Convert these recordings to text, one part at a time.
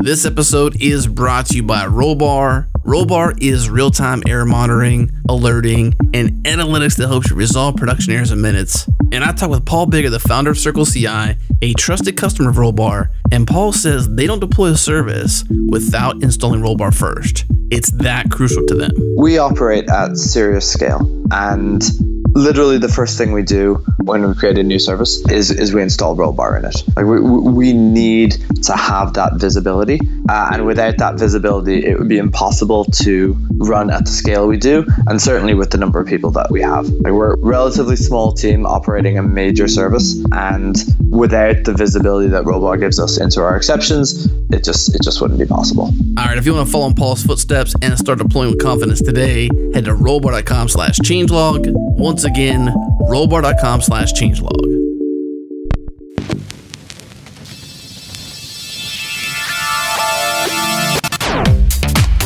This episode is brought to you by Rollbar. Rollbar is real time error monitoring, alerting, and analytics that helps you resolve production errors in minutes. And I talked with Paul Biggar, the founder of Circle CI, a trusted customer of Rollbar, and Paul says they don't deploy a service without installing Rollbar first. It's that crucial to them. We operate at serious scale, and literally the first thing we do when we create a new service is, is we install rollbar in it. Like we, we need to have that visibility. Uh, and without that visibility it would be impossible to run at the scale we do and certainly with the number of people that we have. Like we're a relatively small team operating a major service and without the visibility that rollbar gives us into our exceptions it just it just wouldn't be possible. All right if you want to follow in paul's footsteps and start deploying with confidence today head to rollbar.com slash changelog. Once again, rollbar.com slash changelog.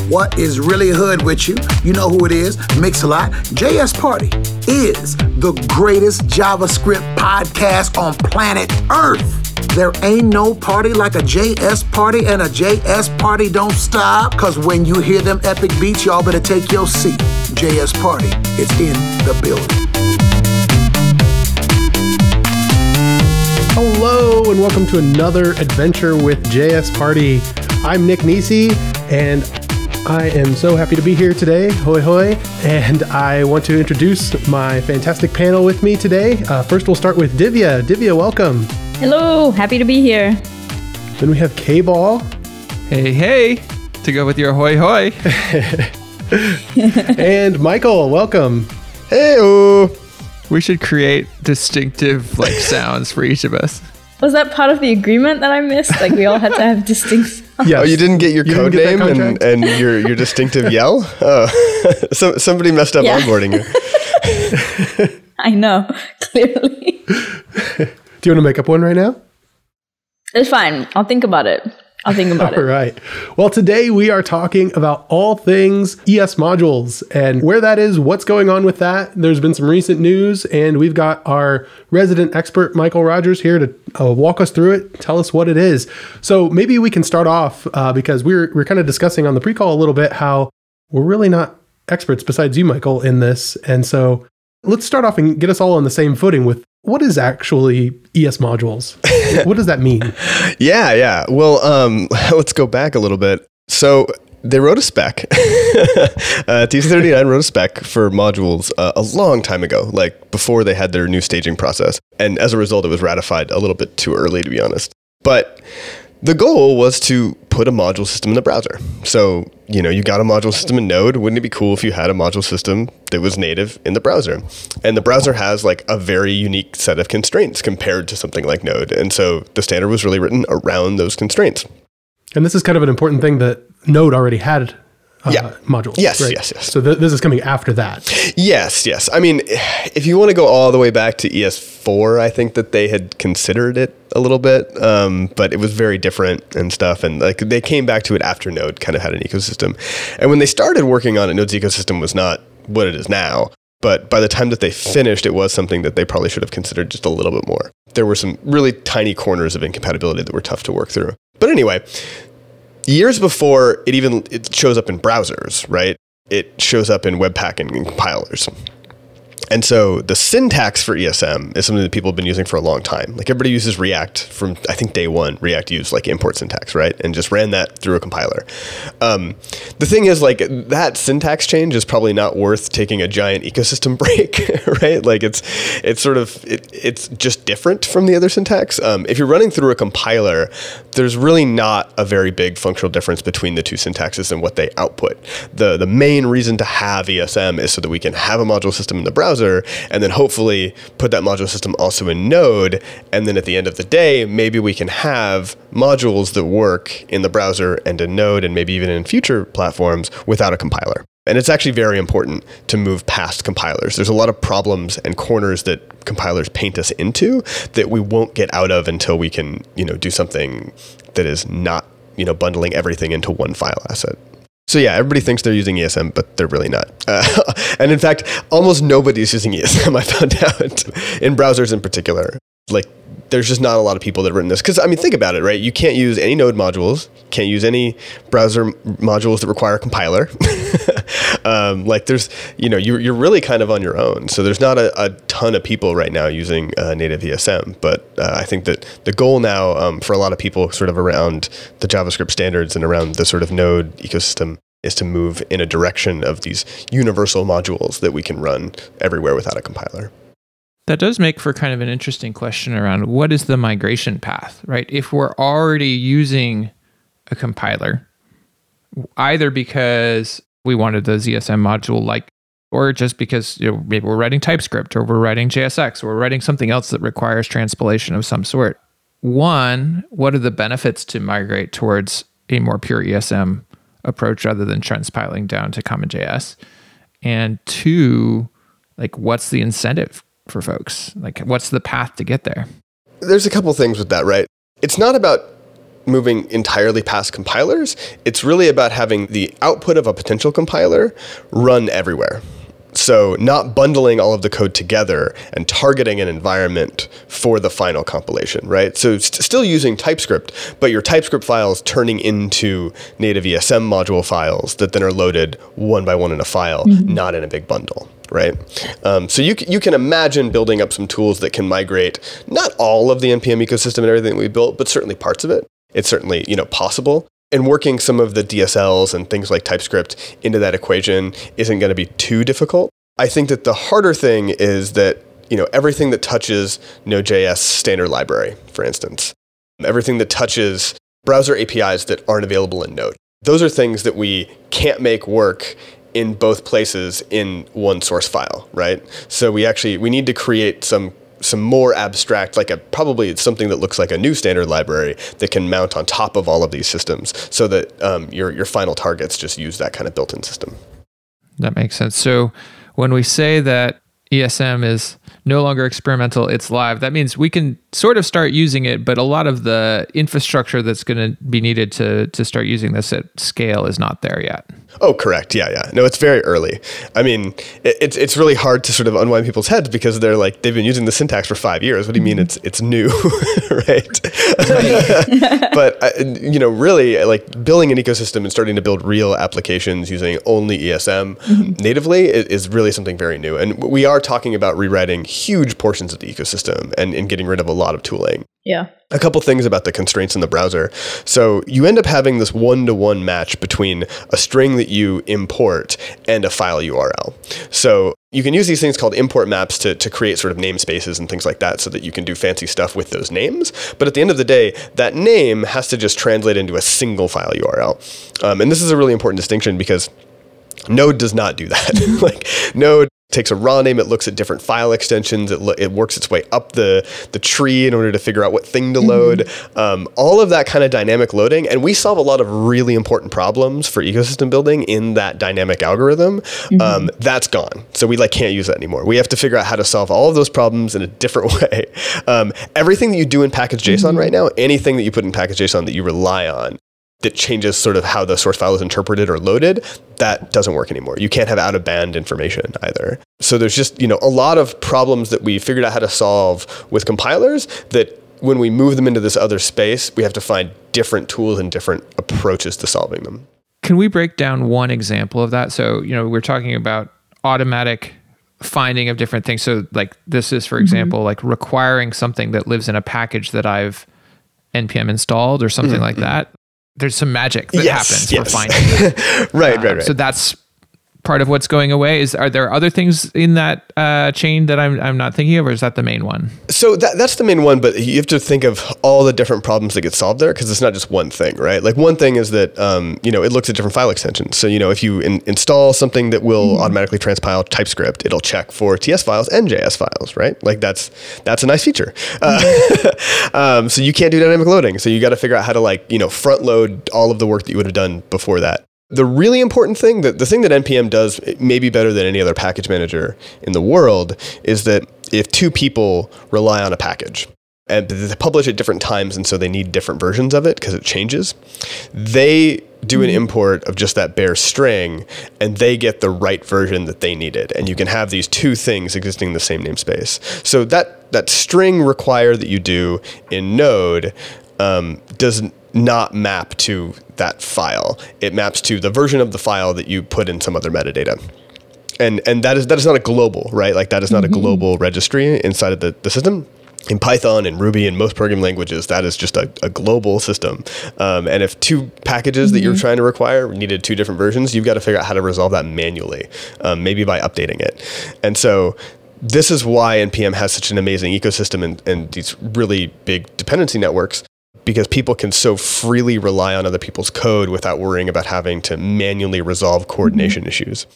What is really hood with you? You know who it is. Mix a lot. JS Party is the greatest JavaScript podcast on planet Earth. There ain't no party like a JS party, and a JS party don't stop. Cause when you hear them epic beats, y'all better take your seat. JS Party is in the building. Hello, and welcome to another adventure with JS Party. I'm Nick Nisi, and I am so happy to be here today. Hoi hoi. And I want to introduce my fantastic panel with me today. Uh, first, we'll start with Divya. Divya, welcome. Hello, happy to be here. Then we have K Ball. Hey, hey, to go with your hoi hoi. and Mikeal, welcome. Hey, we should create distinctive like sounds for each of us. Was that part of the agreement that I missed? Like we all had to have distinct. Yeah. Oh, you didn't get your you code name and, and your your distinctive yell. Oh, so, somebody messed up yeah. onboarding you. I know, clearly. Do you want to make up one right now? It's fine. I'll think about it. I'll think about it. All right. Well, today we are talking about all things ES modules and where that is, what's going on with that. There's been some recent news, and we've got our resident expert, Mikeal Rogers, here to uh, walk us through it, tell us what it is. So maybe we can start off uh, because we we're, we're kind of discussing on the pre call a little bit how we're really not experts besides you, Mikeal, in this. And so let's start off and get us all on the same footing with what is actually ES modules? what does that mean? yeah, yeah. Well, um, let's go back a little bit. So they wrote a spec. uh, TC39 wrote a spec for modules uh, a long time ago, like before they had their new staging process. And as a result, it was ratified a little bit too early, to be honest. But the goal was to put a module system in the browser. So, you know, you got a module system in Node. Wouldn't it be cool if you had a module system that was native in the browser? And the browser has like a very unique set of constraints compared to something like Node. And so the standard was really written around those constraints. And this is kind of an important thing that Node already had uh, yeah. modules. Yes, right? yes, yes. So th- this is coming after that. Yes, yes. I mean, if you want to go all the way back to ES4, I think that they had considered it a little bit, um, but it was very different and stuff. And like they came back to it after Node kind of had an ecosystem. And when they started working on it, Node's ecosystem was not what it is now. But by the time that they finished, it was something that they probably should have considered just a little bit more. There were some really tiny corners of incompatibility that were tough to work through. But anyway, years before it even it shows up in browsers, right? It shows up in Webpack and compilers. And so the syntax for ESM is something that people have been using for a long time. Like everybody uses React from I think day one. React used like import syntax, right, and just ran that through a compiler. Um, the thing is, like that syntax change is probably not worth taking a giant ecosystem break, right? Like it's it's sort of it, it's just different from the other syntax. Um, if you're running through a compiler, there's really not a very big functional difference between the two syntaxes and what they output. the The main reason to have ESM is so that we can have a module system in the browser and then hopefully put that module system also in Node. And then at the end of the day, maybe we can have modules that work in the browser and in Node, and maybe even in future platforms without a compiler. And it's actually very important to move past compilers. There's a lot of problems and corners that compilers paint us into that we won't get out of until we can, you know, do something that is not you know, bundling everything into one file asset. So yeah, everybody thinks they're using ESM, but they're really not. Uh, and in fact, almost nobody's using ESM. I found out in browsers in particular. Like, there's just not a lot of people that have written this. Because I mean, think about it, right? You can't use any Node modules, can't use any browser m- modules that require a compiler. um, like, there's, you know, you're, you're really kind of on your own. So there's not a, a ton of people right now using uh, native ESM. But uh, I think that the goal now um, for a lot of people, sort of around the JavaScript standards and around the sort of Node ecosystem, is to move in a direction of these universal modules that we can run everywhere without a compiler. That does make for kind of an interesting question around what is the migration path, right? If we're already using a compiler, either because we wanted the ESM module like, or just because you know, maybe we're writing TypeScript or we're writing JSX or we're writing something else that requires transpilation of some sort. One, what are the benefits to migrate towards a more pure ESM approach rather than transpiling down to CommonJS? And two, like what's the incentive for folks? Like, what's the path to get there? There's a couple things with that, right? It's not about moving entirely past compilers. It's really about having the output of a potential compiler run everywhere. So, not bundling all of the code together and targeting an environment for the final compilation, right? So, st- still using TypeScript, but your TypeScript files turning into native ESM module files that then are loaded one by one in a file, mm-hmm. not in a big bundle right? Um, so you, you can imagine building up some tools that can migrate not all of the NPM ecosystem and everything we built, but certainly parts of it. It's certainly you know possible. And working some of the DSLs and things like TypeScript into that equation isn't going to be too difficult. I think that the harder thing is that you know everything that touches Node.js standard library, for instance, everything that touches browser APIs that aren't available in Node. Those are things that we can't make work in both places in one source file, right? So we actually we need to create some some more abstract, like a probably something that looks like a new standard library that can mount on top of all of these systems, so that um, your your final targets just use that kind of built-in system. That makes sense. So when we say that ESM is no longer experimental, it's live, that means we can sort of start using it, but a lot of the infrastructure that's going to be needed to to start using this at scale is not there yet. Oh, correct. Yeah, yeah. No, it's very early. I mean, it, it's it's really hard to sort of unwind people's heads because they're like they've been using the syntax for five years. What do you mean mm-hmm. it's it's new, right? but uh, you know, really, uh, like building an ecosystem and starting to build real applications using only ESM mm-hmm. natively i- is really something very new. And we are talking about rewriting huge portions of the ecosystem and, and getting rid of a lot of tooling Yeah. a couple things about the constraints in the browser. So you end up having this one to one match between a string that you import and a file URL. So you can use these things called import maps to, to create sort of namespaces and things like that so that you can do fancy stuff with those names. But at the end of the day, that name has to just translate into a single file URL. Um, and this is a really important distinction because Node does not do that. like Node takes a raw name, it looks at different file extensions, it, lo- it works its way up the, the tree in order to figure out what thing to load, um, all of that kind of dynamic loading. And we solve a lot of really important problems for ecosystem building in that dynamic algorithm. Um, that's gone. So we like can't use that anymore. We have to figure out how to solve all of those problems in a different way. Um, everything that you do in package JSON right now, anything that you put in package JSON that you rely on, that changes sort of how the source file is interpreted or loaded, that doesn't work anymore. You can't have out of band information either. So there's just, you know, a lot of problems that we figured out how to solve with compilers that when we move them into this other space, we have to find different tools and different approaches to solving them. Can we break down one example of that? So, you know, we're talking about automatic finding of different things. So, like this is, for mm-hmm. example, like requiring something that lives in a package that I've npm installed or something mm-hmm. like mm-hmm. that. There's some magic that happens for finding right, Uh, right, right. So that's part of what's going away. Is are there other things in that uh, chain that I'm I'm not thinking of, or is that the main one? So that, that's the main one, but you have to think of all the different problems that get solved there because it's not just one thing, right? Like one thing is that um, you know it looks at different file extensions. So you know if you in, install something that will automatically transpile TypeScript, it'll check for TS files and JS files, right? Like that's that's a nice feature. Uh, um, so you can't do dynamic loading. So you got to figure out how to like you know front load all of the work that you would have done before that. The really important thing, that the thing that npm does maybe better than any other package manager in the world, is that if two people rely on a package, and they publish at different times, and so they need different versions of it because it changes. They do an import of just that bare string, and they get the right version that they needed. And you can have these two things existing in the same namespace. So that that string require that you do in Node um, does not map to that file. It maps to the version of the file that you put in some other metadata. And and that is that is not a global right? Like that is not a global registry inside of the, the system. In python and ruby and most programming languages that is just a, a global system. Um, and if two packages that you're trying to require needed two different versions you've got to figure out how to resolve that manually um, maybe by updating it. And so this is why npm has such an amazing ecosystem and, and these really big dependency networks because people can so freely rely on other people's code without worrying about having to manually resolve coordination mm-hmm. issues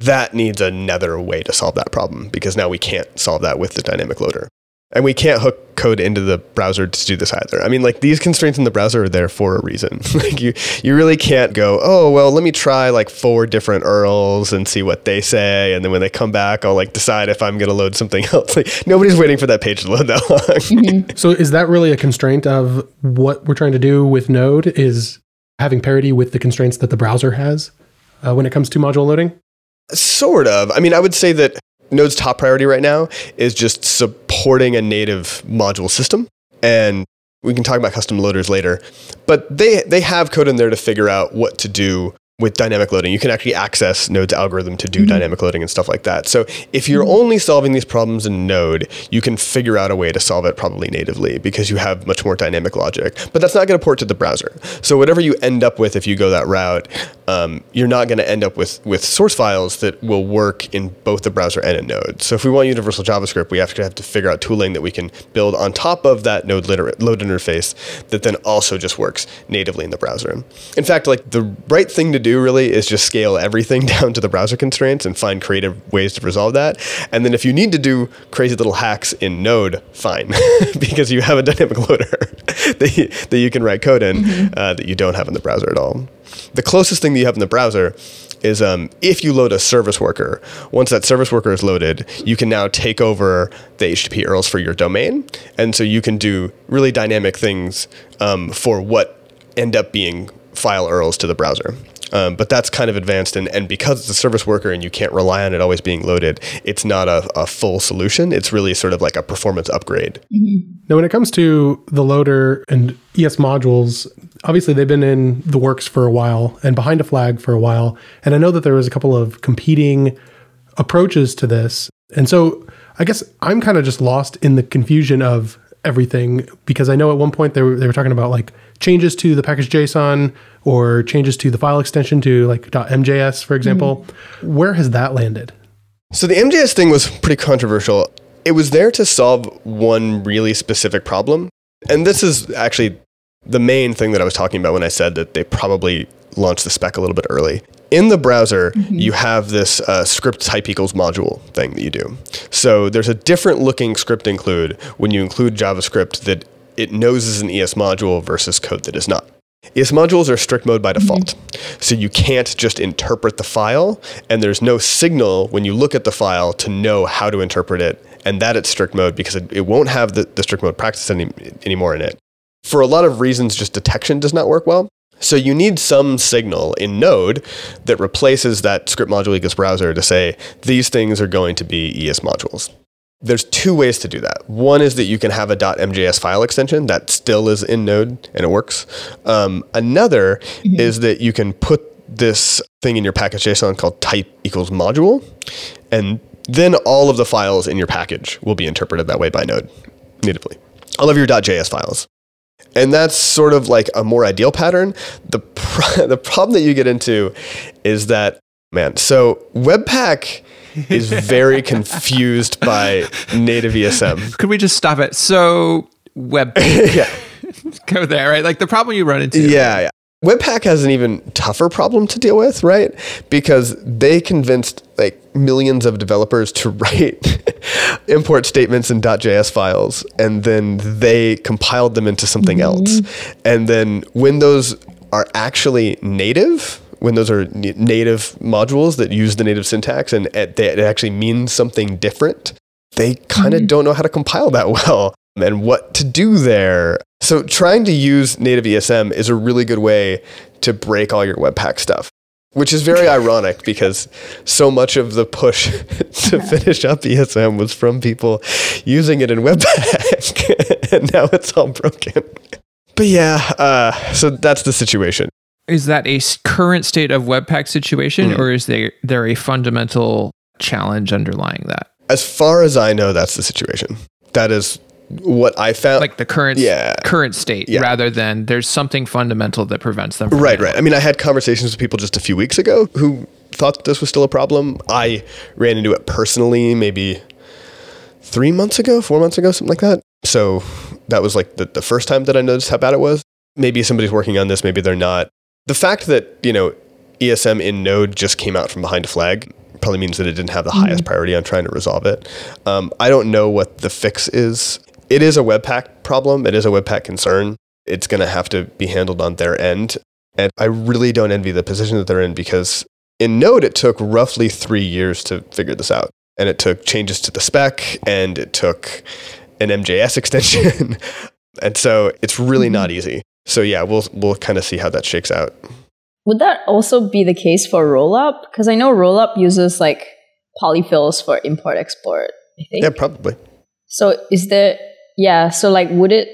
that needs another way to solve that problem because now we can't solve that with the dynamic loader. And we can't hook code into the browser to do this either. I mean, like these constraints in the browser are there for a reason. like you, you really can't go, oh well, let me try like four different URLs and see what they say, and then when they come back, I'll like decide if I'm going to load something else. Like nobody's waiting for that page to load that long. So is that really a constraint of what we're trying to do with Node? Is having parity with the constraints that the browser has uh, when it comes to module loading? Sort of. I mean, I would say that Node's top priority right now is just supporting a native module system. And we can talk about custom loaders later. But they, they have code in there to figure out what to do with dynamic loading. You can actually access Node's algorithm to do dynamic loading and stuff like that. So if you're only solving these problems in Node, you can figure out a way to solve it probably natively because you have much more dynamic logic. But that's not going to port to the browser. So whatever you end up with if you go that route, um, you're not going to end up with, with source files that will work in both the browser and in Node. So if we want universal JavaScript, we have to have to figure out tooling that we can build on top of that Node load interface that then also just works natively in the browser. In fact, like the right thing to do really is just scale everything down to the browser constraints and find creative ways to resolve that. And then if you need to do crazy little hacks in Node, fine, because you have a dynamic loader that, you, that you can write code in uh, that you don't have in the browser at all. The closest thing that you have in the browser is um, if you load a service worker, once that service worker is loaded, you can now take over the HTTP URLs for your domain. And so you can do really dynamic things um, for what end up being file URLs to the browser. Um, but that's kind of advanced, and, and because it's a service worker and you can't rely on it always being loaded, it's not a, a full solution. It's really sort of like a performance upgrade. Now, when it comes to the loader and ES modules, obviously they've been in the works for a while and behind a flag for a while. And I know that there was a couple of competing approaches to this. And so I guess I'm kind of just lost in the confusion of everything because I know at one point they were, they were talking about like changes to the package JSON or changes to the file extension to like .mjs, for example. Where has that landed? So the MJS thing was pretty controversial. It was there to solve one really specific problem. And this is actually the main thing that I was talking about when I said that they probably launched the spec a little bit early. In the browser, you have this uh, script type equals module thing that you do. So there's a different looking script include when you include JavaScript that it knows is an ES module versus code that is not. ES modules are strict mode by mm-hmm. default. So you can't just interpret the file, and there's no signal when you look at the file to know how to interpret it, and that it's strict mode because it, it won't have the, the strict mode practice any, anymore in it. For a lot of reasons, just detection does not work well. So you need some signal in Node that replaces that script module equals browser to say these things are going to be ES modules. There's two ways to do that. One is that you can have a .mjs file extension that still is in Node and it works. Um, another is that you can put this thing in your package JSON called type equals module, and then all of the files in your package will be interpreted that way by Node natively. All of your .js files. And that's sort of like a more ideal pattern. The pro- the problem that you get into is that man, so Webpack is very confused by native ESM. Could we just stop it? So web yeah. go there, right? Like the problem you run into. Yeah, yeah. Webpack has an even tougher problem to deal with, right? Because they convinced like millions of developers to write import statements in .js files, and then they compiled them into something mm-hmm. else. And then when those are actually native, when those are native modules that use the native syntax and it, actually means something different, they kind of don't know how to compile that well. and what to do there. So trying to use native ESM is a really good way to break all your Webpack stuff, which is very ironic because so much of the push to finish up ESM was from people using it in Webpack, and now it's all broken. But yeah, uh, so that's the situation. Is that a current state of Webpack situation, Mhm. or is there there a fundamental challenge underlying that? As far as I know, that's the situation. That is what I found. Like the current Yeah. current state, Yeah. rather than there's something fundamental that prevents them. From Right, right. I mean, I had conversations with people just a few weeks ago who thought this was still a problem. I ran into it personally maybe three months ago, four months ago, something like that. So that was like the, the first time that I noticed how bad it was. Maybe somebody's working on this, maybe they're not. The fact that, you know, ESM in Node just came out from behind a flag probably means that it didn't have the highest priority on trying to resolve it. Um, I don't know what the fix is. It is a Webpack problem, it is a Webpack concern. It's going to have to be handled on their end. And I really don't envy the position that they're in because in Node, it took roughly three years to figure this out. And it took changes to the spec and it took an MJS extension. and so it's really not easy. So yeah, we'll, we'll kind of see how that shakes out. Would that also be the case for Rollup? Because I know Rollup uses like polyfills for import export. I think. Yeah, probably. So is there? Yeah. So like, would it?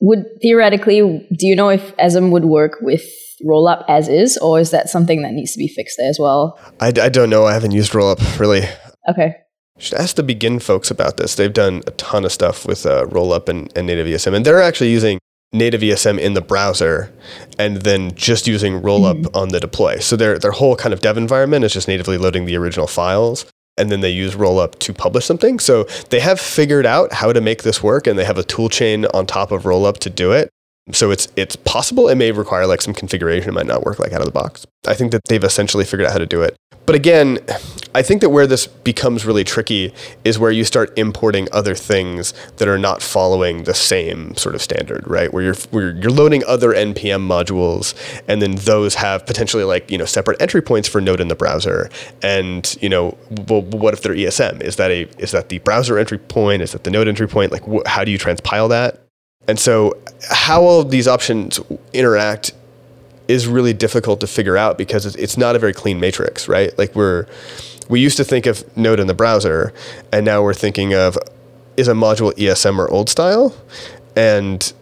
Would theoretically, do you know if ESM would work with Rollup as is, or is that something that needs to be fixed there as well? I, I don't know. I haven't used Rollup really. Okay. Should ask the Begin folks about this. They've done a ton of stuff with uh, Rollup and, and native ESM, and they're actually using native ESM in the browser and then just using Rollup mm-hmm. on the deploy. So their their whole kind of dev environment is just natively loading the original files, and then they use Rollup to publish something. So they have figured out how to make this work, and they have a tool chain on top of Rollup to do it. So it's it's possible. It may require like some configuration. It might not work like out of the box. I think that they've essentially figured out how to do it. But again, I think that where this becomes really tricky is where you start importing other things that are not following the same sort of standard, right? Where you're where you're loading other npm modules, and then those have potentially like you know separate entry points for Node in the browser. And you know, well, what if they're ESM? Is that a is that the browser entry point? Is that the Node entry point? Like, wh- how do you transpile that? And so, how all of these options interact is really difficult to figure out because it's, it's not a very clean matrix, right? Like we're we used to think of Node in the browser, and now we're thinking of is a module ESM or old style, and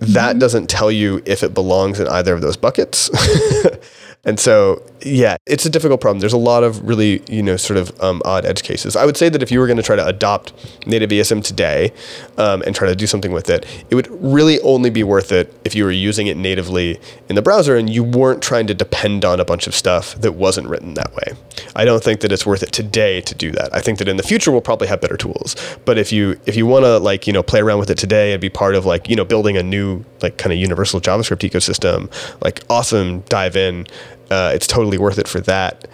that mm-hmm. doesn't tell you if it belongs in either of those buckets. and so, yeah, it's a difficult problem. There's a lot of really, you know, sort of um, odd edge cases. I would say that if you were going to try to adopt native ESM today um, and try to do something with it, it would really only be worth it if you were using it natively in the browser and you weren't trying to depend on a bunch of stuff that wasn't written that way. I don't think that it's worth it today to do that. I think that in the future we'll probably have better tools. But if you if you want to like you know play around with it today and be part of like you know building a new like kind of universal JavaScript ecosystem, like awesome, dive in. Uh, it's totally worth it for that.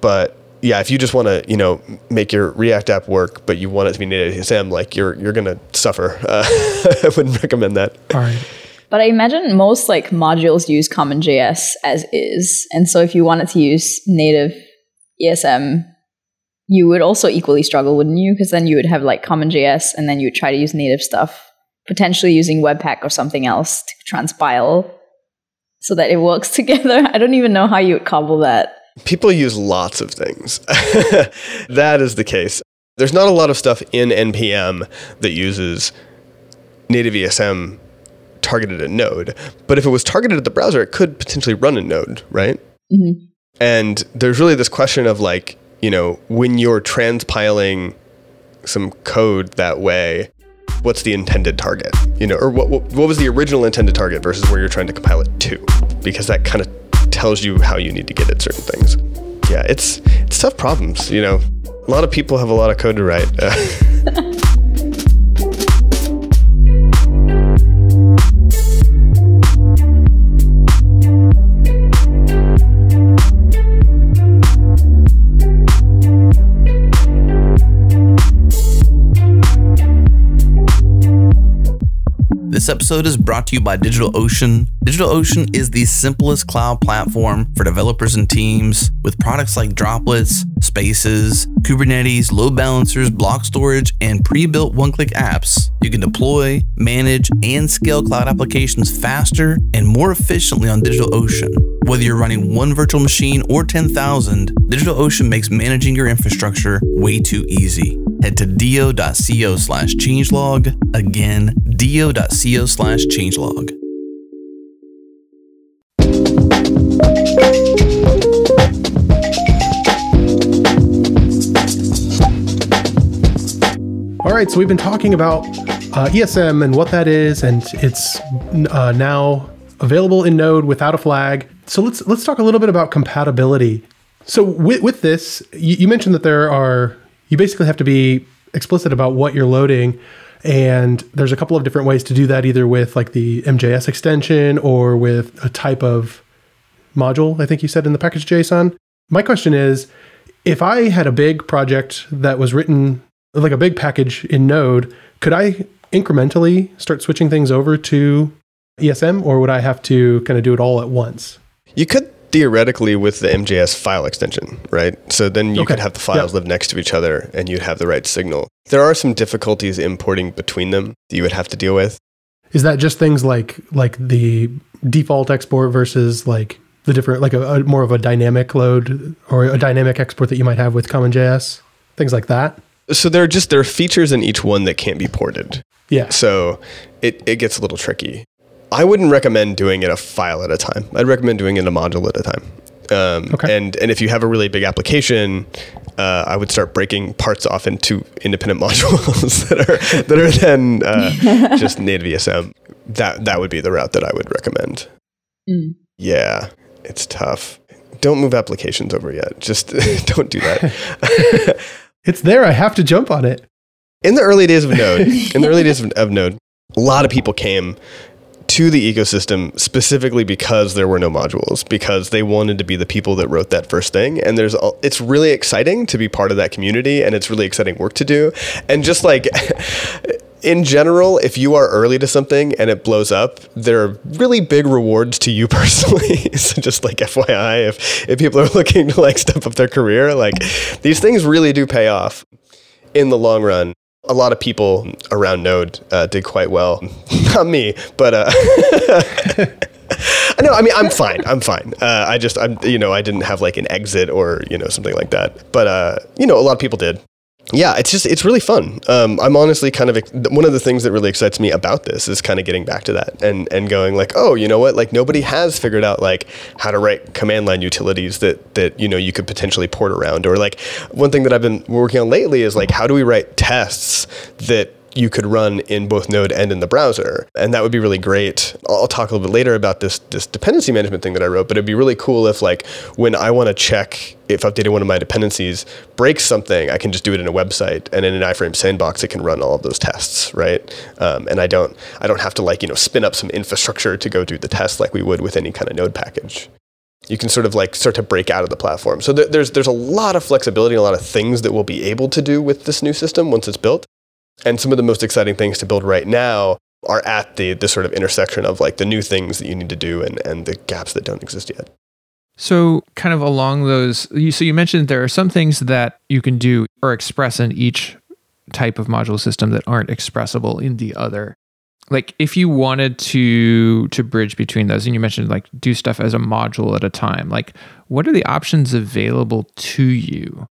But yeah, if you just want to, you know, make your React app work, but you want it to be native ESM, like you're you're gonna suffer. Uh, I wouldn't recommend that. All right. But I imagine most like modules use CommonJS as is, and so if you wanted to use native ESM, you would also equally struggle, wouldn't you? Because then you would have like CommonJS, and then you would try to use native stuff, potentially using Webpack or something else to transpile, so that it works together. I don't even know how you would cobble that. People use lots of things. that is the case. There's not a lot of stuff in NPM that uses native ESM targeted at Node, but if it was targeted at the browser, it could potentially run in Node, right? Mhm. And there's really this question of like, you know, when you're transpiling some code that way, what's the intended target? You know, or what, what, what was the original intended target versus where you're trying to compile it to? Because that kind of tells you how you need to get at certain things. Yeah, it's it's tough problems. You know, a lot of people have a lot of code to write. This episode is brought to you by DigitalOcean. DigitalOcean is the simplest cloud platform for developers and teams with products like Droplets, Spaces, Kubernetes, load balancers, block storage, and pre built one click apps. You can deploy, manage, and scale cloud applications faster and more efficiently on DigitalOcean. Whether you're running one virtual machine or 10,000, DigitalOcean makes managing your infrastructure way too easy. Head to do.co slash changelog. Again, do.co slash changelog. Right, so we've been talking about uh, ESM and what that is, and it's uh, now available in Node without a flag. So let's let's talk a little bit about compatibility. So with, with this, you, you mentioned that there are you basically have to be explicit about what you're loading, and there's a couple of different ways to do that, either with like the MJS extension or with a type of module. I think you said in the package JSON. My question is, if I had a big project that was written like a big package in Node, could I incrementally start switching things over to ESM or would I have to kind of do it all at once? You could theoretically with the MJS file extension, right? So then you Okay. could have the files Yep. live next to each other and you'd have the right signal. There are some difficulties importing between them that you would have to deal with. Is that just things like like the default export versus like the different like a, a more of a dynamic load or a dynamic export that you might have with CommonJS? Things like that? So there are just there are features in each one that can't be ported. Yeah. So it, it gets a little tricky. I wouldn't recommend doing it a file at a time. I'd recommend doing it a module at a time. Um, Okay. And and if you have a really big application, uh, I would start breaking parts off into independent modules that are that are then uh, just native ESM. That that would be the route that I would recommend. Mm. Yeah, it's tough. Don't move applications over yet. Just don't do that. It's there. I have to jump on it. in the early days of Node, in the early days of, of Node, a lot of people came to the ecosystem specifically because there were no modules, because they wanted to be the people that wrote that first thing. And there's, it's really exciting to be part of that community, and it's really exciting work to do. And just like. In general, if you are early to something and it blows up, there are really big rewards to you personally. so just like FYI, if, if people are looking to like step up their career, like these things really do pay off in the long run. A lot of people around Node uh, did quite well. Not me, but uh, I know. I mean, I'm fine. I'm fine. Uh, I just, I'm, you know, I didn't have like an exit or you know something like that. But uh, you know, a lot of people did. Yeah, it's just, it's really fun. Um, I'm honestly kind of one of the things that really excites me about this is kind of getting back to that and and going like, oh, you know what? Like nobody has figured out like how to write command line utilities that that you know you could potentially port around. Or like one thing that I've been working on lately is like how do we write tests that you could run in both Node and in the browser, and that would be really great. I'll talk a little bit later about this this dependency management thing that I wrote, but it'd be really cool if like when I want to check if updating one of my dependencies breaks something, I can just do it in a website, and in an iframe sandbox, it can run all of those tests, right? Um, and I don't I don't have to like you know spin up some infrastructure to go do the test like we would with any kind of Node package you can sort of like start to break out of the platform. So there's there's a lot of flexibility, a lot of things that we'll be able to do with this new system once it's built. And some of the most exciting things to build right now are at the the sort of intersection of like the new things that you need to do and and the gaps that don't exist yet. So, kind of along those, you, so you mentioned there are some things that you can do or express in each type of module system that aren't expressible in the other. Like, if you wanted to to bridge between those, and you mentioned like do stuff as a module at a time, like what are the options available to you?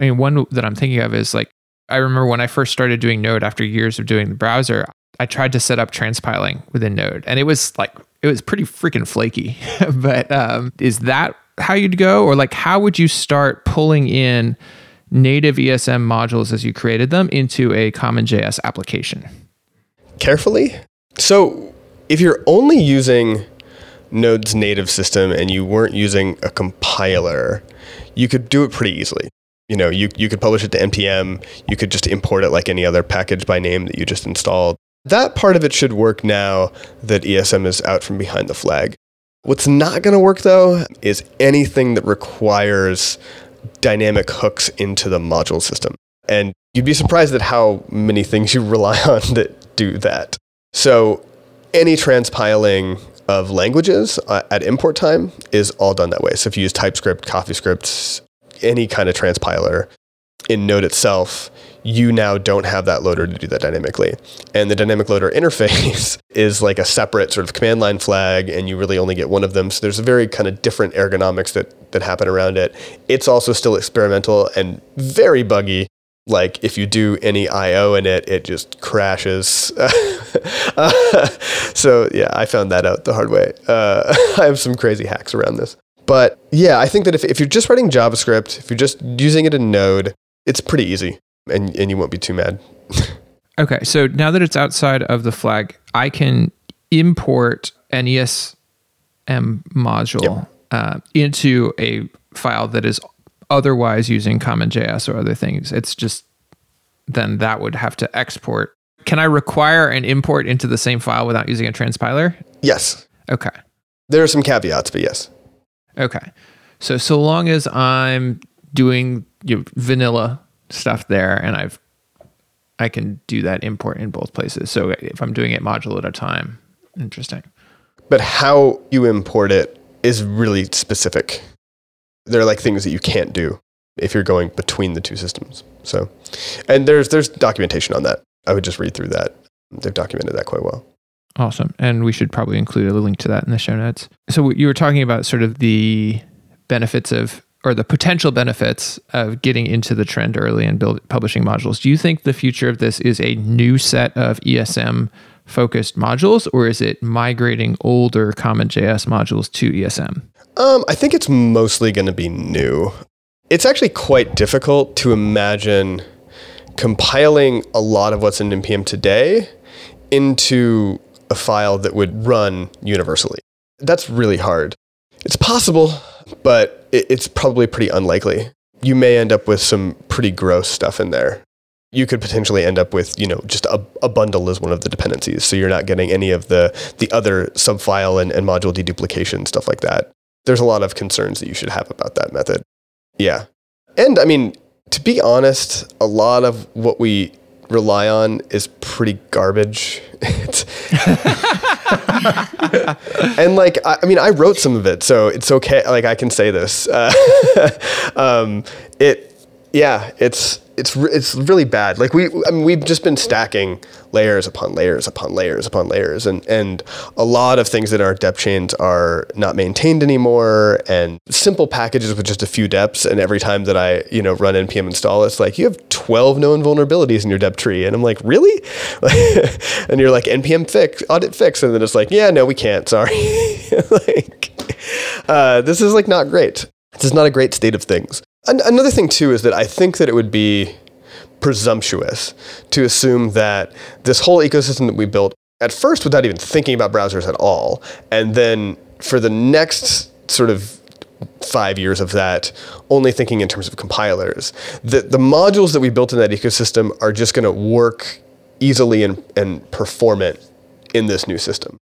I mean, one that I'm thinking of is like I remember when I first started doing Node after years of doing the browser, I tried to set up transpiling within Node, and it was like it was pretty freaking flaky. but um, is that how you'd go, or like how would you start pulling in native ESM modules as you created them into a common JS application? Carefully. So if you're only using Node's native system and you weren't using a compiler, you could do it pretty easily. You know, you, you could publish it to npm, you could just import it like any other package by name that you just installed. That part of it should work now that ESM is out from behind the flag. What's not going to work though is anything that requires dynamic hooks into the module system. And you'd be surprised at how many things you rely on that do that. So any transpiling of languages uh, at import time is all done that way. So if you use TypeScript, CoffeeScript, any kind of transpiler in Node itself, you now don't have that loader to do that dynamically. And the dynamic loader interface is like a separate sort of command line flag, and you really only get one of them. So there's a very kind of different ergonomics that, that happen around it. It's also still experimental and very buggy. Like if you do any I/O in it, it just crashes. so yeah, I found that out the hard way. Uh, I have some crazy hacks around this. But yeah, I think that if, if you're just writing JavaScript, if you're just using it in Node, it's pretty easy and, and you won't be too mad. Okay, so now that it's outside of the flag, I can import an ESM module Yep. uh, into a file that is otherwise using CommonJS or other things. It's just then that would have to export. Can I require an import into the same file without using a transpiler? yes. Okay. There are some caveats, but yes. Okay. So so long as I'm doing you know, vanilla stuff there and I've I can do that import in both places. So if I'm doing it module at a time, interesting. But how you import it is really specific. There are like things that you can't do if you're going between the two systems. So, and there's there's documentation on that. I would just read through that. They've documented that quite well. Awesome. And we should probably include a link to that in the show notes. So you were talking about sort of the benefits of or the potential benefits of getting into the trend early and build publishing modules. Do you think the future of this is a new set of ESM focused modules or is it migrating older common JS modules to ESM? Um, I think it's mostly going to be new. It's actually quite difficult to imagine compiling a lot of what's in npm today into a file that would run universally. That's really hard. It's possible, but it's probably pretty unlikely. You may end up with some pretty gross stuff in there. You could potentially end up with, you know, just a, a bundle as one of the dependencies. So you're not getting any of the, the other subfile and, and module deduplication, stuff like that. There's a lot of concerns that you should have about that method. Yeah. And I mean, to be honest, a lot of what we rely on is pretty garbage. And like, I, I mean, I wrote some of it, so it's okay. Like, I can say this. Uh, um, it, yeah, it's it's it's really bad. Like we, I mean, we've just been stacking layers upon layers upon layers upon layers, and and a lot of things in our dep chains are not maintained anymore, and simple packages with just a few deps. And every time that I, you know, run npm install, it's like you have 12 known vulnerabilities in your dep tree, and I'm like, really? and you're like npm fix audit fix, and then it's like, yeah, no, we can't. Sorry. like, uh, this is like not great. This is not a great state of things. An- another thing too is that I think that it would be presumptuous to assume that this whole ecosystem that we built at first without even thinking about browsers at all, and then for the next sort of five years of that, only thinking in terms of compilers, that the modules that we built in that ecosystem are just going to work easily and, and performant in this new system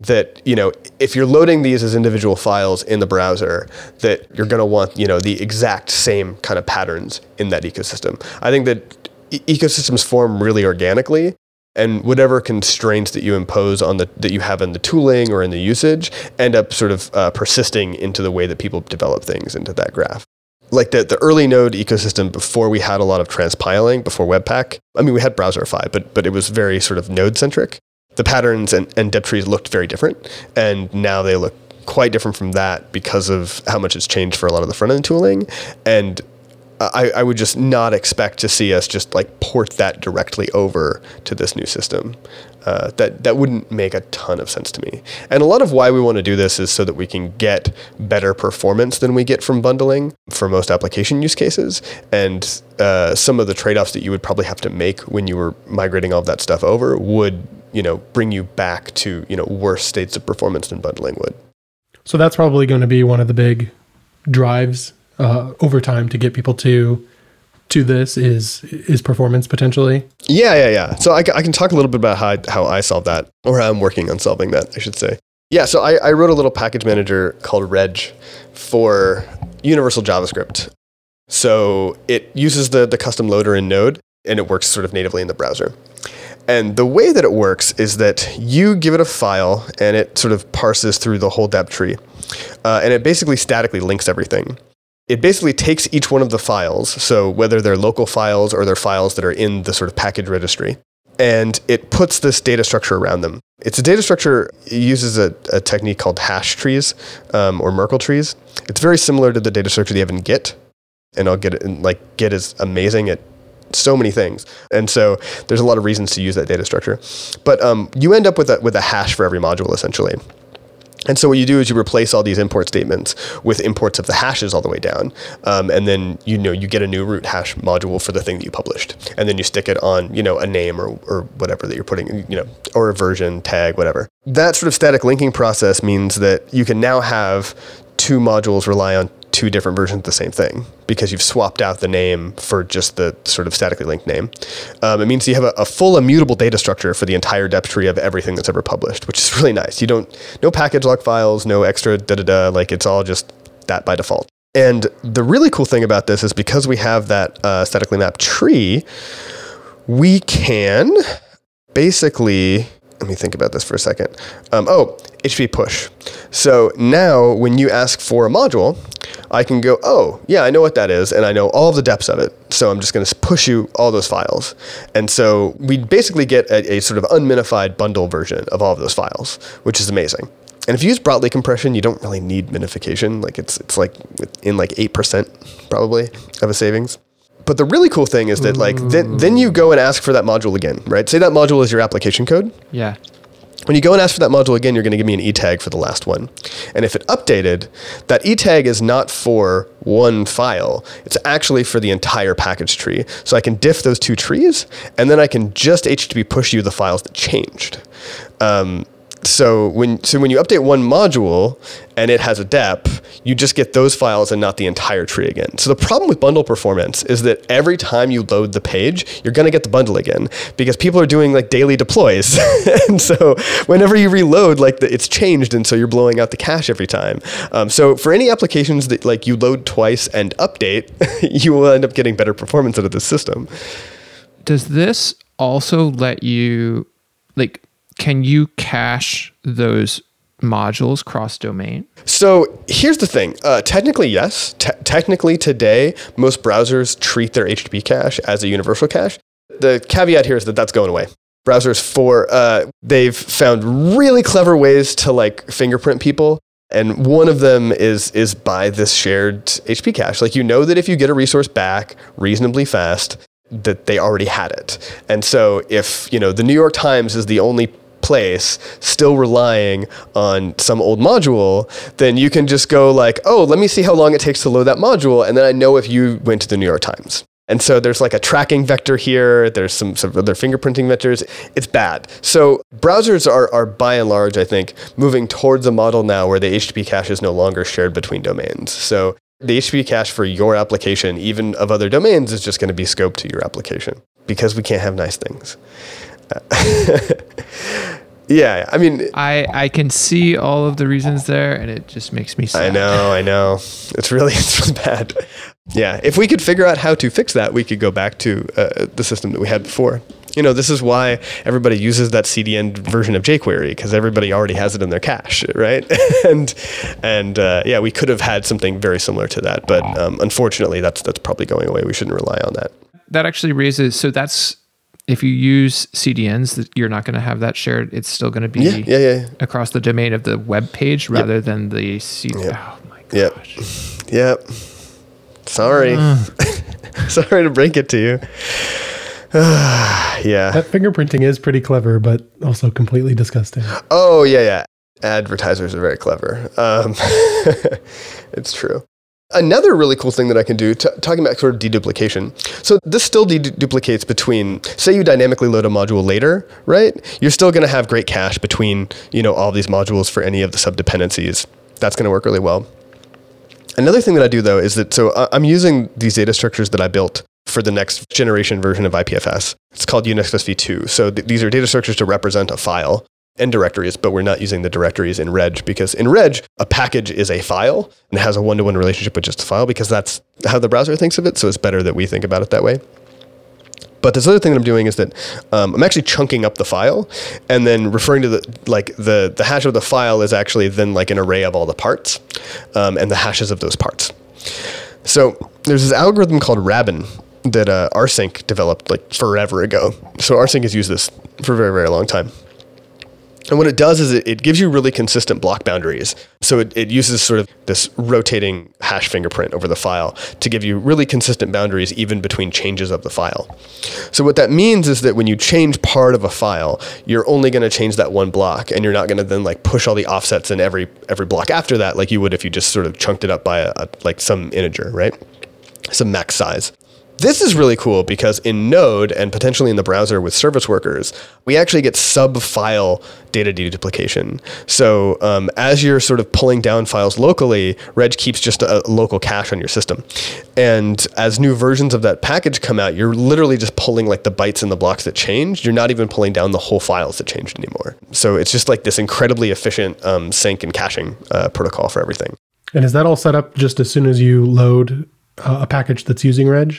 that you know if you're loading these as individual files in the browser that you're going to want you know the exact same kind of patterns in that ecosystem. I think that e- ecosystems form really organically and whatever constraints that you impose on the that you have in the tooling or in the usage end up sort of uh, persisting into the way that people develop things into that graph. Like the, the early node ecosystem before we had a lot of transpiling before webpack i mean we had browserify but but it was very sort of node centric the patterns and, and dep trees looked very different and now they look quite different from that because of how much it's changed for a lot of the front end tooling and I, I would just not expect to see us just like port that directly over to this new system. Uh, that that wouldn't make a ton of sense to me. And a lot of why we want to do this is so that we can get better performance than we get from bundling for most application use cases. And uh, some of the trade-offs that you would probably have to make when you were migrating all of that stuff over would you know bring you back to you know worse states of performance than bundling would. So that's probably going to be one of the big drives uh, over time to get people to to this is is performance potentially. Yeah, yeah, yeah. So I, I can talk a little bit about how I, how I solve that, or how I'm working on solving that, I should say. Yeah, so I, I wrote a little package manager called Reg for universal JavaScript. So it uses the, the custom loader in Node, and it works sort of natively in the browser. And the way that it works is that you give it a file and it sort of parses through the whole dep tree. Uh, and it basically statically links everything. It basically takes each one of the files, so whether they're local files or they're files that are in the sort of package registry, and it puts this data structure around them. It's a data structure uses a, a technique called hash trees um, or Merkle trees. It's very similar to the data structure they have in Git, and I'll get it. And like Git is amazing at so many things, and so there's a lot of reasons to use that data structure. But um, you end up with a with a hash for every module essentially. And so what you do is you replace all these import statements with imports of the hashes all the way down, um, and then you know you get a new root hash module for the thing that you published, and then you stick it on you know a name or or whatever that you're putting you know or a version tag whatever. That sort of static linking process means that you can now have two modules rely on two different versions of the same thing because you've swapped out the name for just the sort of statically linked name. Um, it means you have a, a, full immutable data structure for the entire dep tree of everything that's ever published, which is really nice. You don't, no package lock files, no extra da da da, like it's all just that by default. And the really cool thing about this is because we have that uh, statically mapped tree, we can basically let me think about this for a second. Um, oh, HTTP push. So now when you ask for a module, I can go, oh, yeah, I know what that is, and I know all the deps of it. So I'm just going to push you all those files. And so we basically get a, a sort of unminified bundle version of all of those files, which is amazing. And if you use Brotli compression, you don't really need minification. Like it's it's like in like eight percent probably of a savings. But the really cool thing is that like then then you go and ask for that module again, right? Say that module is your application code. Yeah. When you go and ask for that module again, you're going to give me an e tag for the last one. And if it updated, that e tag is not for one file, it's actually for the entire package tree. So I can diff those two trees, and then I can just HTTP push you the files that changed. Um, so when so when you update one module and it has a dep, you just get those files and not the entire tree again. So the problem with bundle performance is that every time you load the page, you're going to get the bundle again because people are doing like daily deploys. and so whenever you reload, like the, it's changed, and so you're blowing out the cache every time. Um, so for any applications that like you load twice and update, you will end up getting better performance out of the system. Does this also let you like can you cache those modules cross domain? So here's the thing. Uh, technically, yes. Te- technically, today, most browsers treat their HTTP cache as a universal cache. The caveat here is that that's going away. Browsers for uh, they've found really clever ways to like fingerprint people, and one of them is is by this shared HTTP cache. Like you know that if you get a resource back reasonably fast, that they already had it. And so if you know the New York Times is the only place, still relying on some old module, then you can just go like, oh, let me see how long it takes to load that module, and then I know if you went to the New York Times. And so there's like a tracking vector here. There's some, some other fingerprinting vectors. It's bad. So browsers are, are by and large, I think, moving towards a model now where the HTTP cache is no longer shared between domains. So the HTTP cache for your application, even of other domains, is just going to be scoped to your application because we can't have nice things. yeah, I mean, I I can see all of the reasons there, and it just makes me sad. I know, I know. It's really it's really bad. Yeah, if we could figure out how to fix that, we could go back to uh, the system that we had before. You know, this is why everybody uses that CDN version of jQuery because everybody already has it in their cache, right? and and uh, yeah, we could have had something very similar to that, but um, unfortunately, that's that's probably going away. We shouldn't rely on that. That actually raises so that's if you use CDNs, that you're not going to have that shared. It's still going to be Yeah, yeah, yeah. across the domain of the web page rather than the CD. Yep. Oh my Yep. gosh. Yep. Yep. Sorry. Sorry to break it to you. yeah. That fingerprinting is pretty clever, but also completely disgusting. Oh, yeah, yeah. Advertisers are very clever. Um, it's true. Another really cool thing that I can do, t- talking about sort of deduplication. So this still deduplicates between, say you dynamically load a module later, right? You're still going to have great cache between, you know, all these modules for any of the subdependencies. That's going to work really well. Another thing that I do though is that so I- I'm using these data structures that I built for the next generation version of IPFS. It's called UnixFS v2. So th- these are data structures to represent a file and directories, but we're not using the directories in Reg because in Reg, a package is a file and has a one to one relationship with just a file because that's how the browser thinks of it. So it's better that we think about it that way. But this other thing that I'm doing is that um, I'm actually chunking up the file, and then referring to the like the the hash of the file is actually then like an array of all the parts, um, and the hashes of those parts. So there's this algorithm called Rabin that uh, rsync developed like forever ago. So rsync has used this for a very very long time. And what it does is it, it gives you really consistent block boundaries. So it, it uses sort of this rotating hash fingerprint over the file to give you really consistent boundaries even between changes of the file. So what that means is that when you change part of a file, you're only going to change that one block and you're not going to then like push all the offsets in every every block after that like you would if you just sort of chunked it up by a, a like some integer, right? Some max size. This is really cool because in Node and potentially in the browser with service workers, we actually get sub file data deduplication. So um, as you're sort of pulling down files locally, Reg keeps just a local cache on your system. And as new versions of that package come out, you're literally just pulling like the bytes and the blocks that changed. You're not even pulling down the whole files that changed anymore. So it's just like this incredibly efficient um, sync and caching uh, protocol for everything. And is that all set up just as soon as you load uh, a package that's using Reg?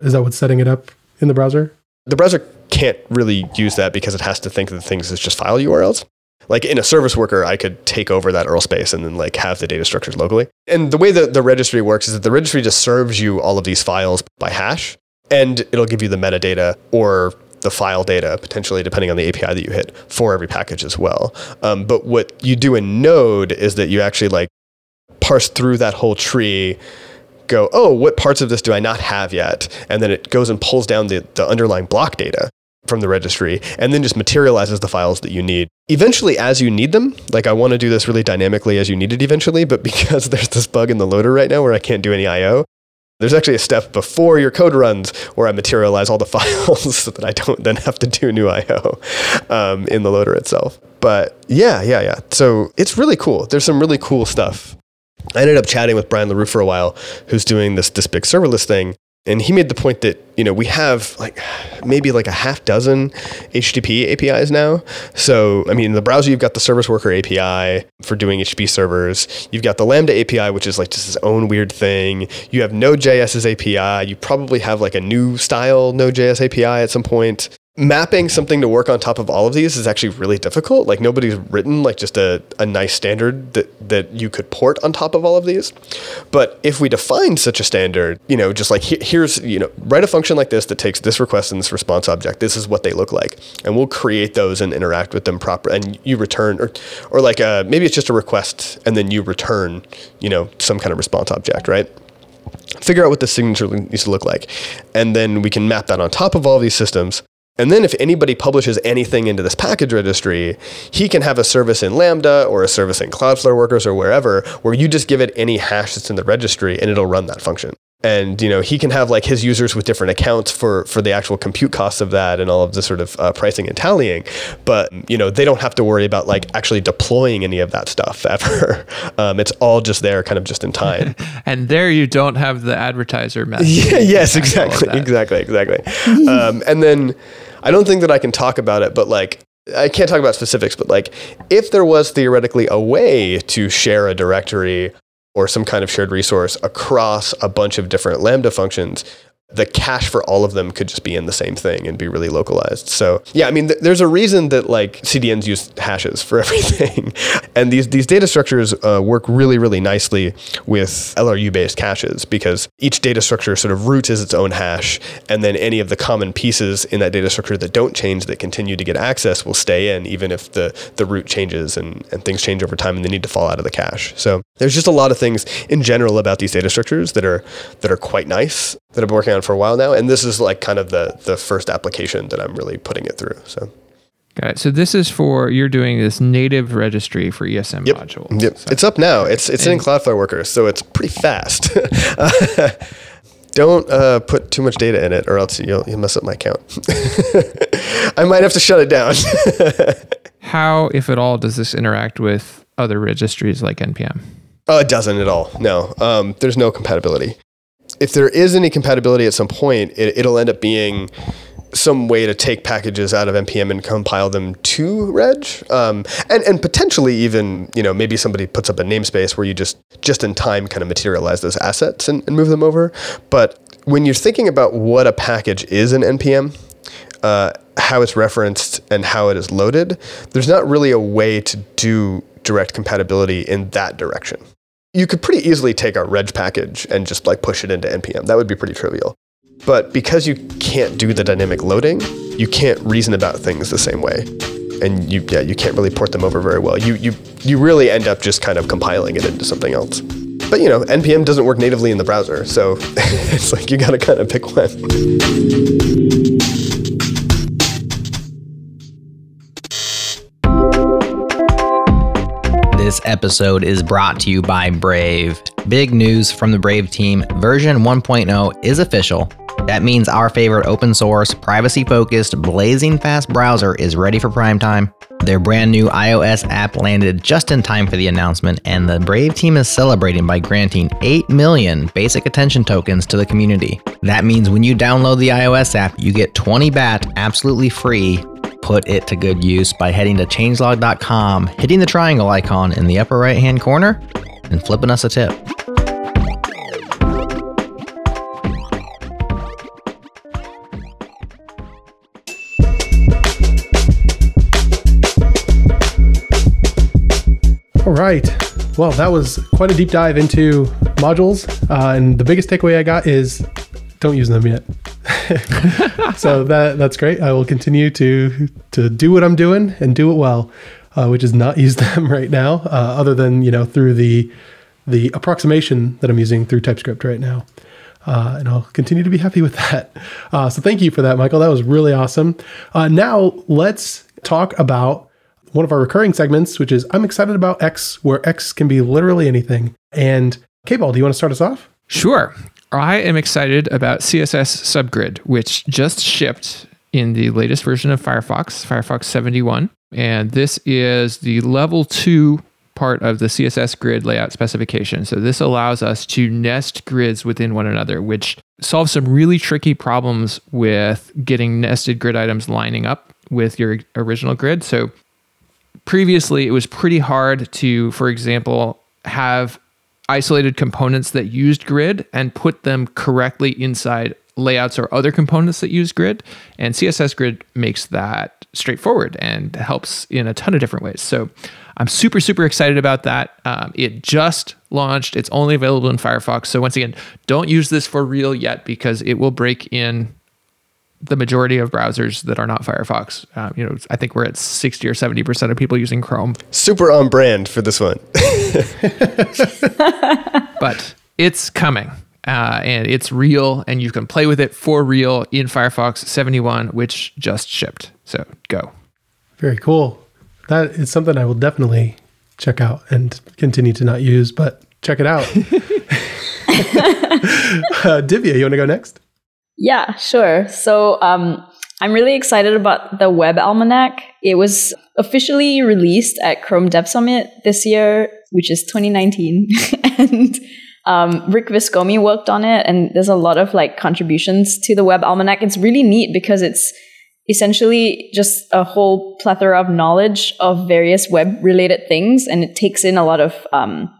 Is that what's setting it up in the browser? The browser can't really use that because it has to think that things as just file URLs. Like in a service worker, I could take over that URL space and then like have the data structures locally. And the way that the registry works is that the registry just serves you all of these files by hash, and it'll give you the metadata or the file data, potentially depending on the API that you hit, for every package as well. Um, but what you do in Node is that you actually like parse through that whole tree go, oh, what parts of this do I not have yet? And then it goes and pulls down the, the underlying block data from the registry and then just materializes the files that you need. Eventually, as you need them, like I want to do this really dynamically as you need it eventually, but because there's this bug in the loader right now where I can't do any IO, there's actually a step before your code runs where I materialize all the files so that I don't then have to do new IO um, in the loader itself. But yeah, yeah, yeah. So it's really cool. There's some really cool stuff I ended up chatting with Brian LeRoux for a while, who's doing this this big serverless thing. And he made the point that, you know, we have like maybe like a half dozen HTTP APIs now. So, I mean, in the browser, you've got the service worker API for doing HTTP servers. You've got the Lambda API, which is like just its own weird thing. You have Node.js's API. You probably have like a new style Node.js API at some point mapping something to work on top of all of these is actually really difficult. Like nobody's written like just a, a nice standard that, that you could port on top of all of these. But if we define such a standard, you know, just like here's, you know, write a function like this that takes this request and this response object. This is what they look like. And we'll create those and interact with them proper. And you return, or, or like uh, maybe it's just a request and then you return, you know, some kind of response object, right? Figure out what the signature needs to look like. And then we can map that on top of all these systems and then if anybody publishes anything into this package registry, he can have a service in Lambda or a service in Cloudflare Workers or wherever, where you just give it any hash that's in the registry and it'll run that function. And you know he can have like his users with different accounts for for the actual compute costs of that and all of the sort of uh, pricing and tallying, but you know they don't have to worry about like actually deploying any of that stuff ever. Um, it's all just there, kind of just in time. and there you don't have the advertiser method. Yeah, yes, exactly, exactly, exactly. um, and then I don't think that I can talk about it, but like I can't talk about specifics, but like if there was theoretically a way to share a directory or some kind of shared resource across a bunch of different Lambda functions, the cache for all of them could just be in the same thing and be really localized. So yeah, I mean, th- there's a reason that like CDNs use hashes for everything, and these these data structures uh, work really really nicely with LRU based caches because each data structure sort of root is its own hash, and then any of the common pieces in that data structure that don't change that continue to get access will stay in even if the the root changes and and things change over time and they need to fall out of the cache. So there's just a lot of things in general about these data structures that are that are quite nice that been working on for a while now, and this is like kind of the the first application that I'm really putting it through. So. Got it. So this is for you're doing this native registry for ESM yep. modules. Yep. So. It's up now. It's it's and in Cloudflare Workers, so it's pretty fast. Don't uh, put too much data in it, or else you'll, you'll mess up my account. I might have to shut it down. How, if at all, does this interact with other registries like npm? Oh, it doesn't at all. No, um, there's no compatibility if there is any compatibility at some point, it, it'll end up being some way to take packages out of npm and compile them to reg um, and, and potentially even you know maybe somebody puts up a namespace where you just just in time kind of materialize those assets and, and move them over but when you're thinking about what a package is in npm, uh, how it's referenced and how it is loaded, there's not really a way to do direct compatibility in that direction. You could pretty easily take a reg package and just like push it into npm. That would be pretty trivial. But because you can't do the dynamic loading, you can't reason about things the same way. And you yeah, you can't really port them over very well. You you you really end up just kind of compiling it into something else. But you know, npm doesn't work natively in the browser, so it's like you got to kind of pick one. Episode is brought to you by Brave. Big news from the Brave team version 1.0 is official. That means our favorite open source, privacy focused, blazing fast browser is ready for prime time. Their brand new iOS app landed just in time for the announcement, and the Brave team is celebrating by granting 8 million basic attention tokens to the community. That means when you download the iOS app, you get 20 BAT absolutely free put it to good use by heading to changelog.com, hitting the triangle icon in the upper right hand corner, and flipping us a tip. All right. Well, that was quite a deep dive into modules. Uh, and the biggest takeaway I got is don't use them yet. so that that's great. I will continue to to do what I'm doing and do it well, uh, which is not use them right now, uh, other than you know through the the approximation that I'm using through TypeScript right now. Uh, and I'll continue to be happy with that. Uh, so thank you for that, Mikeal. That was really awesome. Uh, now let's talk about one of our recurring segments, which is I'm excited about X, where X can be literally anything. And K-Ball, do you want to start us off? Sure. I am excited about CSS Subgrid, which just shipped in the latest version of Firefox, Firefox 71. And this is the level two part of the CSS grid layout specification. So this allows us to nest grids within one another, which solves some really tricky problems with getting nested grid items lining up with your original grid. So previously it was pretty hard to, for example, have isolated components that used grid and put them correctly inside layouts or other components that use grid. And CSS grid makes that straightforward and helps in a ton of different ways. So I'm super, super excited about that. Um, it just launched, it's only available in Firefox. So once again, don't use this for real yet because it will break in the majority of browsers that are not Firefox. Um, you know, I think we're at 60 or 70% of people using Chrome. Super on brand for this one. but it's coming. Uh, and it's real, and you can play with it for real in Firefox 71, which just shipped. So go. Very cool. That is something I will definitely check out and continue to not use, but check it out. uh, Divya, you want to go next? Yeah, sure. So um, I'm really excited about the Web Almanac. It was officially released at Chrome Dev Summit this year, which is 2019. and um, Rick Viscomi worked on it, and there's a lot of like contributions to the Web Almanac. It's really neat because it's essentially just a whole plethora of knowledge of various web related things, and it takes in a lot of um,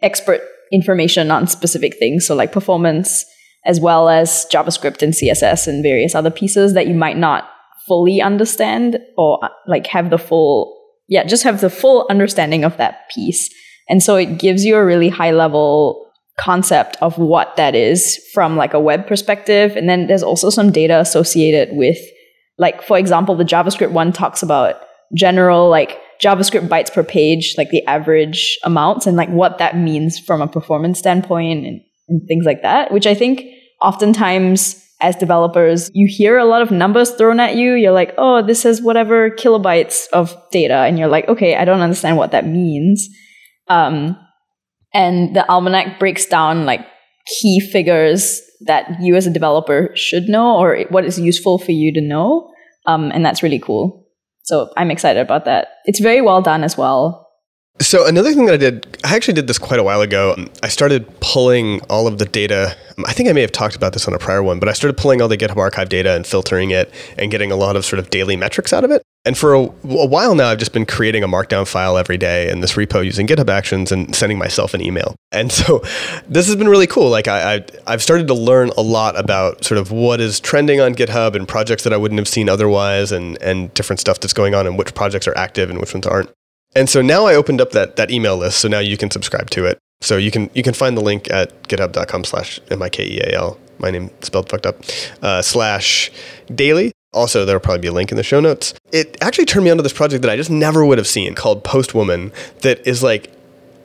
expert information on specific things, so like performance, as well as JavaScript and CSS and various other pieces that you might not fully understand or uh, like have the full yeah just have the full understanding of that piece. And so it gives you a really high level concept of what that is from like a web perspective. And then there's also some data associated with like for example the javascript one talks about general like javascript bytes per page like the average amounts and like what that means from a performance standpoint and, and things like that which i think oftentimes as developers, you hear a lot of numbers thrown at you. You're like, oh, this is whatever kilobytes of data. And you're like, okay, I don't understand what that means. Um, and the almanac breaks down like key figures that you as a developer should know or what is useful for you to know. Um, and that's really cool. So I'm excited about that. It's very well done as well. So another thing that I did, I actually did this quite a while ago. I started pulling all of the data. I think I may have talked about this on a prior one, but I started pulling all the GitHub archive data and filtering it and getting a lot of sort of daily metrics out of it. And for a, a, while now, I've just been creating a markdown file every day in this repo using GitHub Actions and sending myself an email. And so this has been really cool. Like I, I, have started to learn a lot about sort of what is trending on GitHub and projects that I wouldn't have seen otherwise and, and different stuff that's going on and which projects are active and which ones aren't. And so now I opened up that, that email list. So now you can subscribe to it. So you can, you can find the link at github.com slash M-I-K-E-A-L my name spelled fucked up, uh, slash daily. Also, there'll probably be a link in the show notes. It actually turned me onto this project that I just never would have seen called Postwoman that is like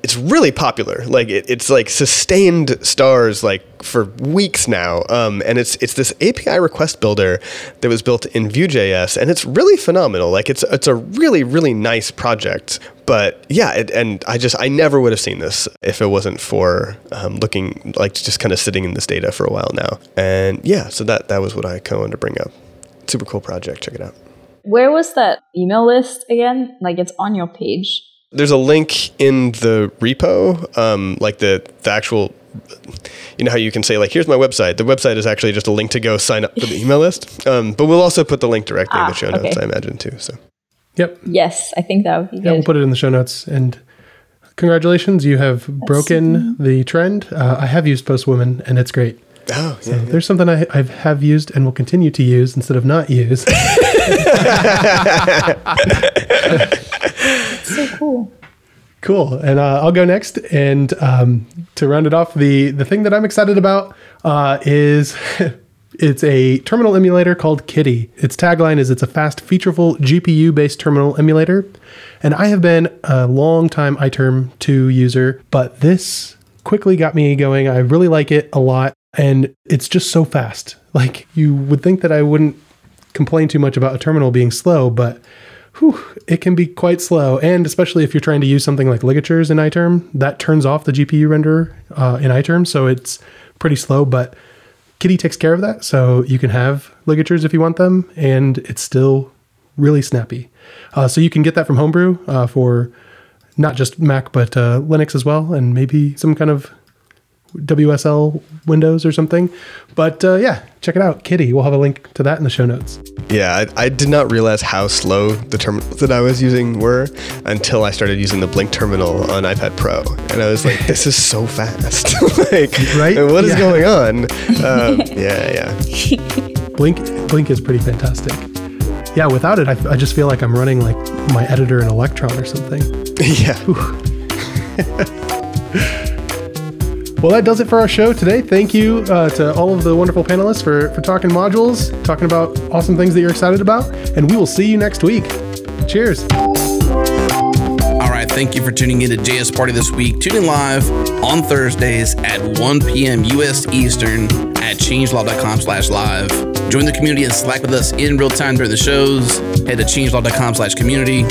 it's really popular. Like it, it's like sustained stars like for weeks now. Um, and it's it's this API request builder that was built in Vue.js, and it's really phenomenal. Like it's it's a really really nice project. But yeah, it, and I just I never would have seen this if it wasn't for um, looking like just kind of sitting in this data for a while now. And yeah, so that that was what I kind of wanted to bring up. Super cool project. Check it out. Where was that email list again? Like it's on your page. There's a link in the repo, um, like the, the actual, you know how you can say like, here's my website. The website is actually just a link to go sign up for the email list. Um, but we'll also put the link directly ah, in the ah, show notes, okay. I imagine too. So. Yep. Yes, I think that would be yeah, good. we'll put it in the show notes. And congratulations, you have broken the trend. Uh, I have used Postwoman, and it's great. Oh, so yeah, yeah. there's something I, I have used and will continue to use instead of not use. so cool. Cool. And uh, I'll go next. And um, to round it off, the the thing that I'm excited about uh, is it's a terminal emulator called Kitty. Its tagline is it's a fast, featureful GPU based terminal emulator. And I have been a long time iTerm 2 user, but this quickly got me going. I really like it a lot. And it's just so fast. Like you would think that I wouldn't complain too much about a terminal being slow, but whew, it can be quite slow. And especially if you're trying to use something like ligatures in iTerm, that turns off the GPU renderer uh, in iTerm. So it's pretty slow, but Kitty takes care of that. So you can have ligatures if you want them, and it's still really snappy. Uh, so you can get that from Homebrew uh, for not just Mac, but uh, Linux as well, and maybe some kind of WSL Windows or something. But uh, yeah, check it out. Kitty. We'll have a link to that in the show notes. Yeah, I, I, did not realize how slow the terminals that I was using were until I started using the Blink terminal on iPad Pro. And I was like, this is so fast. like, right? What is yeah. going on? Um, yeah, yeah. Blink, Blink is pretty fantastic. Yeah, without it, I, I just feel like I'm running like my editor in Electron or something. Yeah. Well, that does it for our show today. Thank you uh, to all of the wonderful panelists for, for talking modules, talking about awesome things that you're excited about, and we will see you next week. Cheers. All right, thank you for tuning in to JS Party this week. Tune in live on Thursdays at 1 p.m. U.S. Eastern at changelog.com slash live. Join the community and Slack with us in real time during the shows. Head to changelog.com slash community.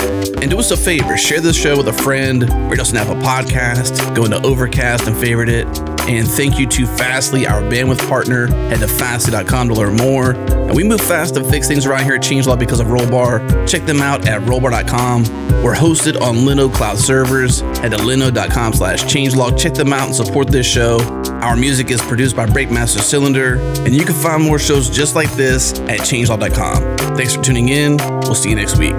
And do us a favor, share this show with a friend, rate us an Apple podcast, go into Overcast and favorite it. And thank you to Fastly, our bandwidth partner. Head to fastly.com to learn more. And we move fast to fix things around here at Changelog because of Rollbar. Check them out at rollbar.com. We're hosted on Linode Cloud servers. Head to linode.com slash changelog. Check them out and support this show. Our music is produced by Breakmaster Cylinder, and you can find more shows just like this at changelog.com. Thanks for tuning in. We'll see you next week.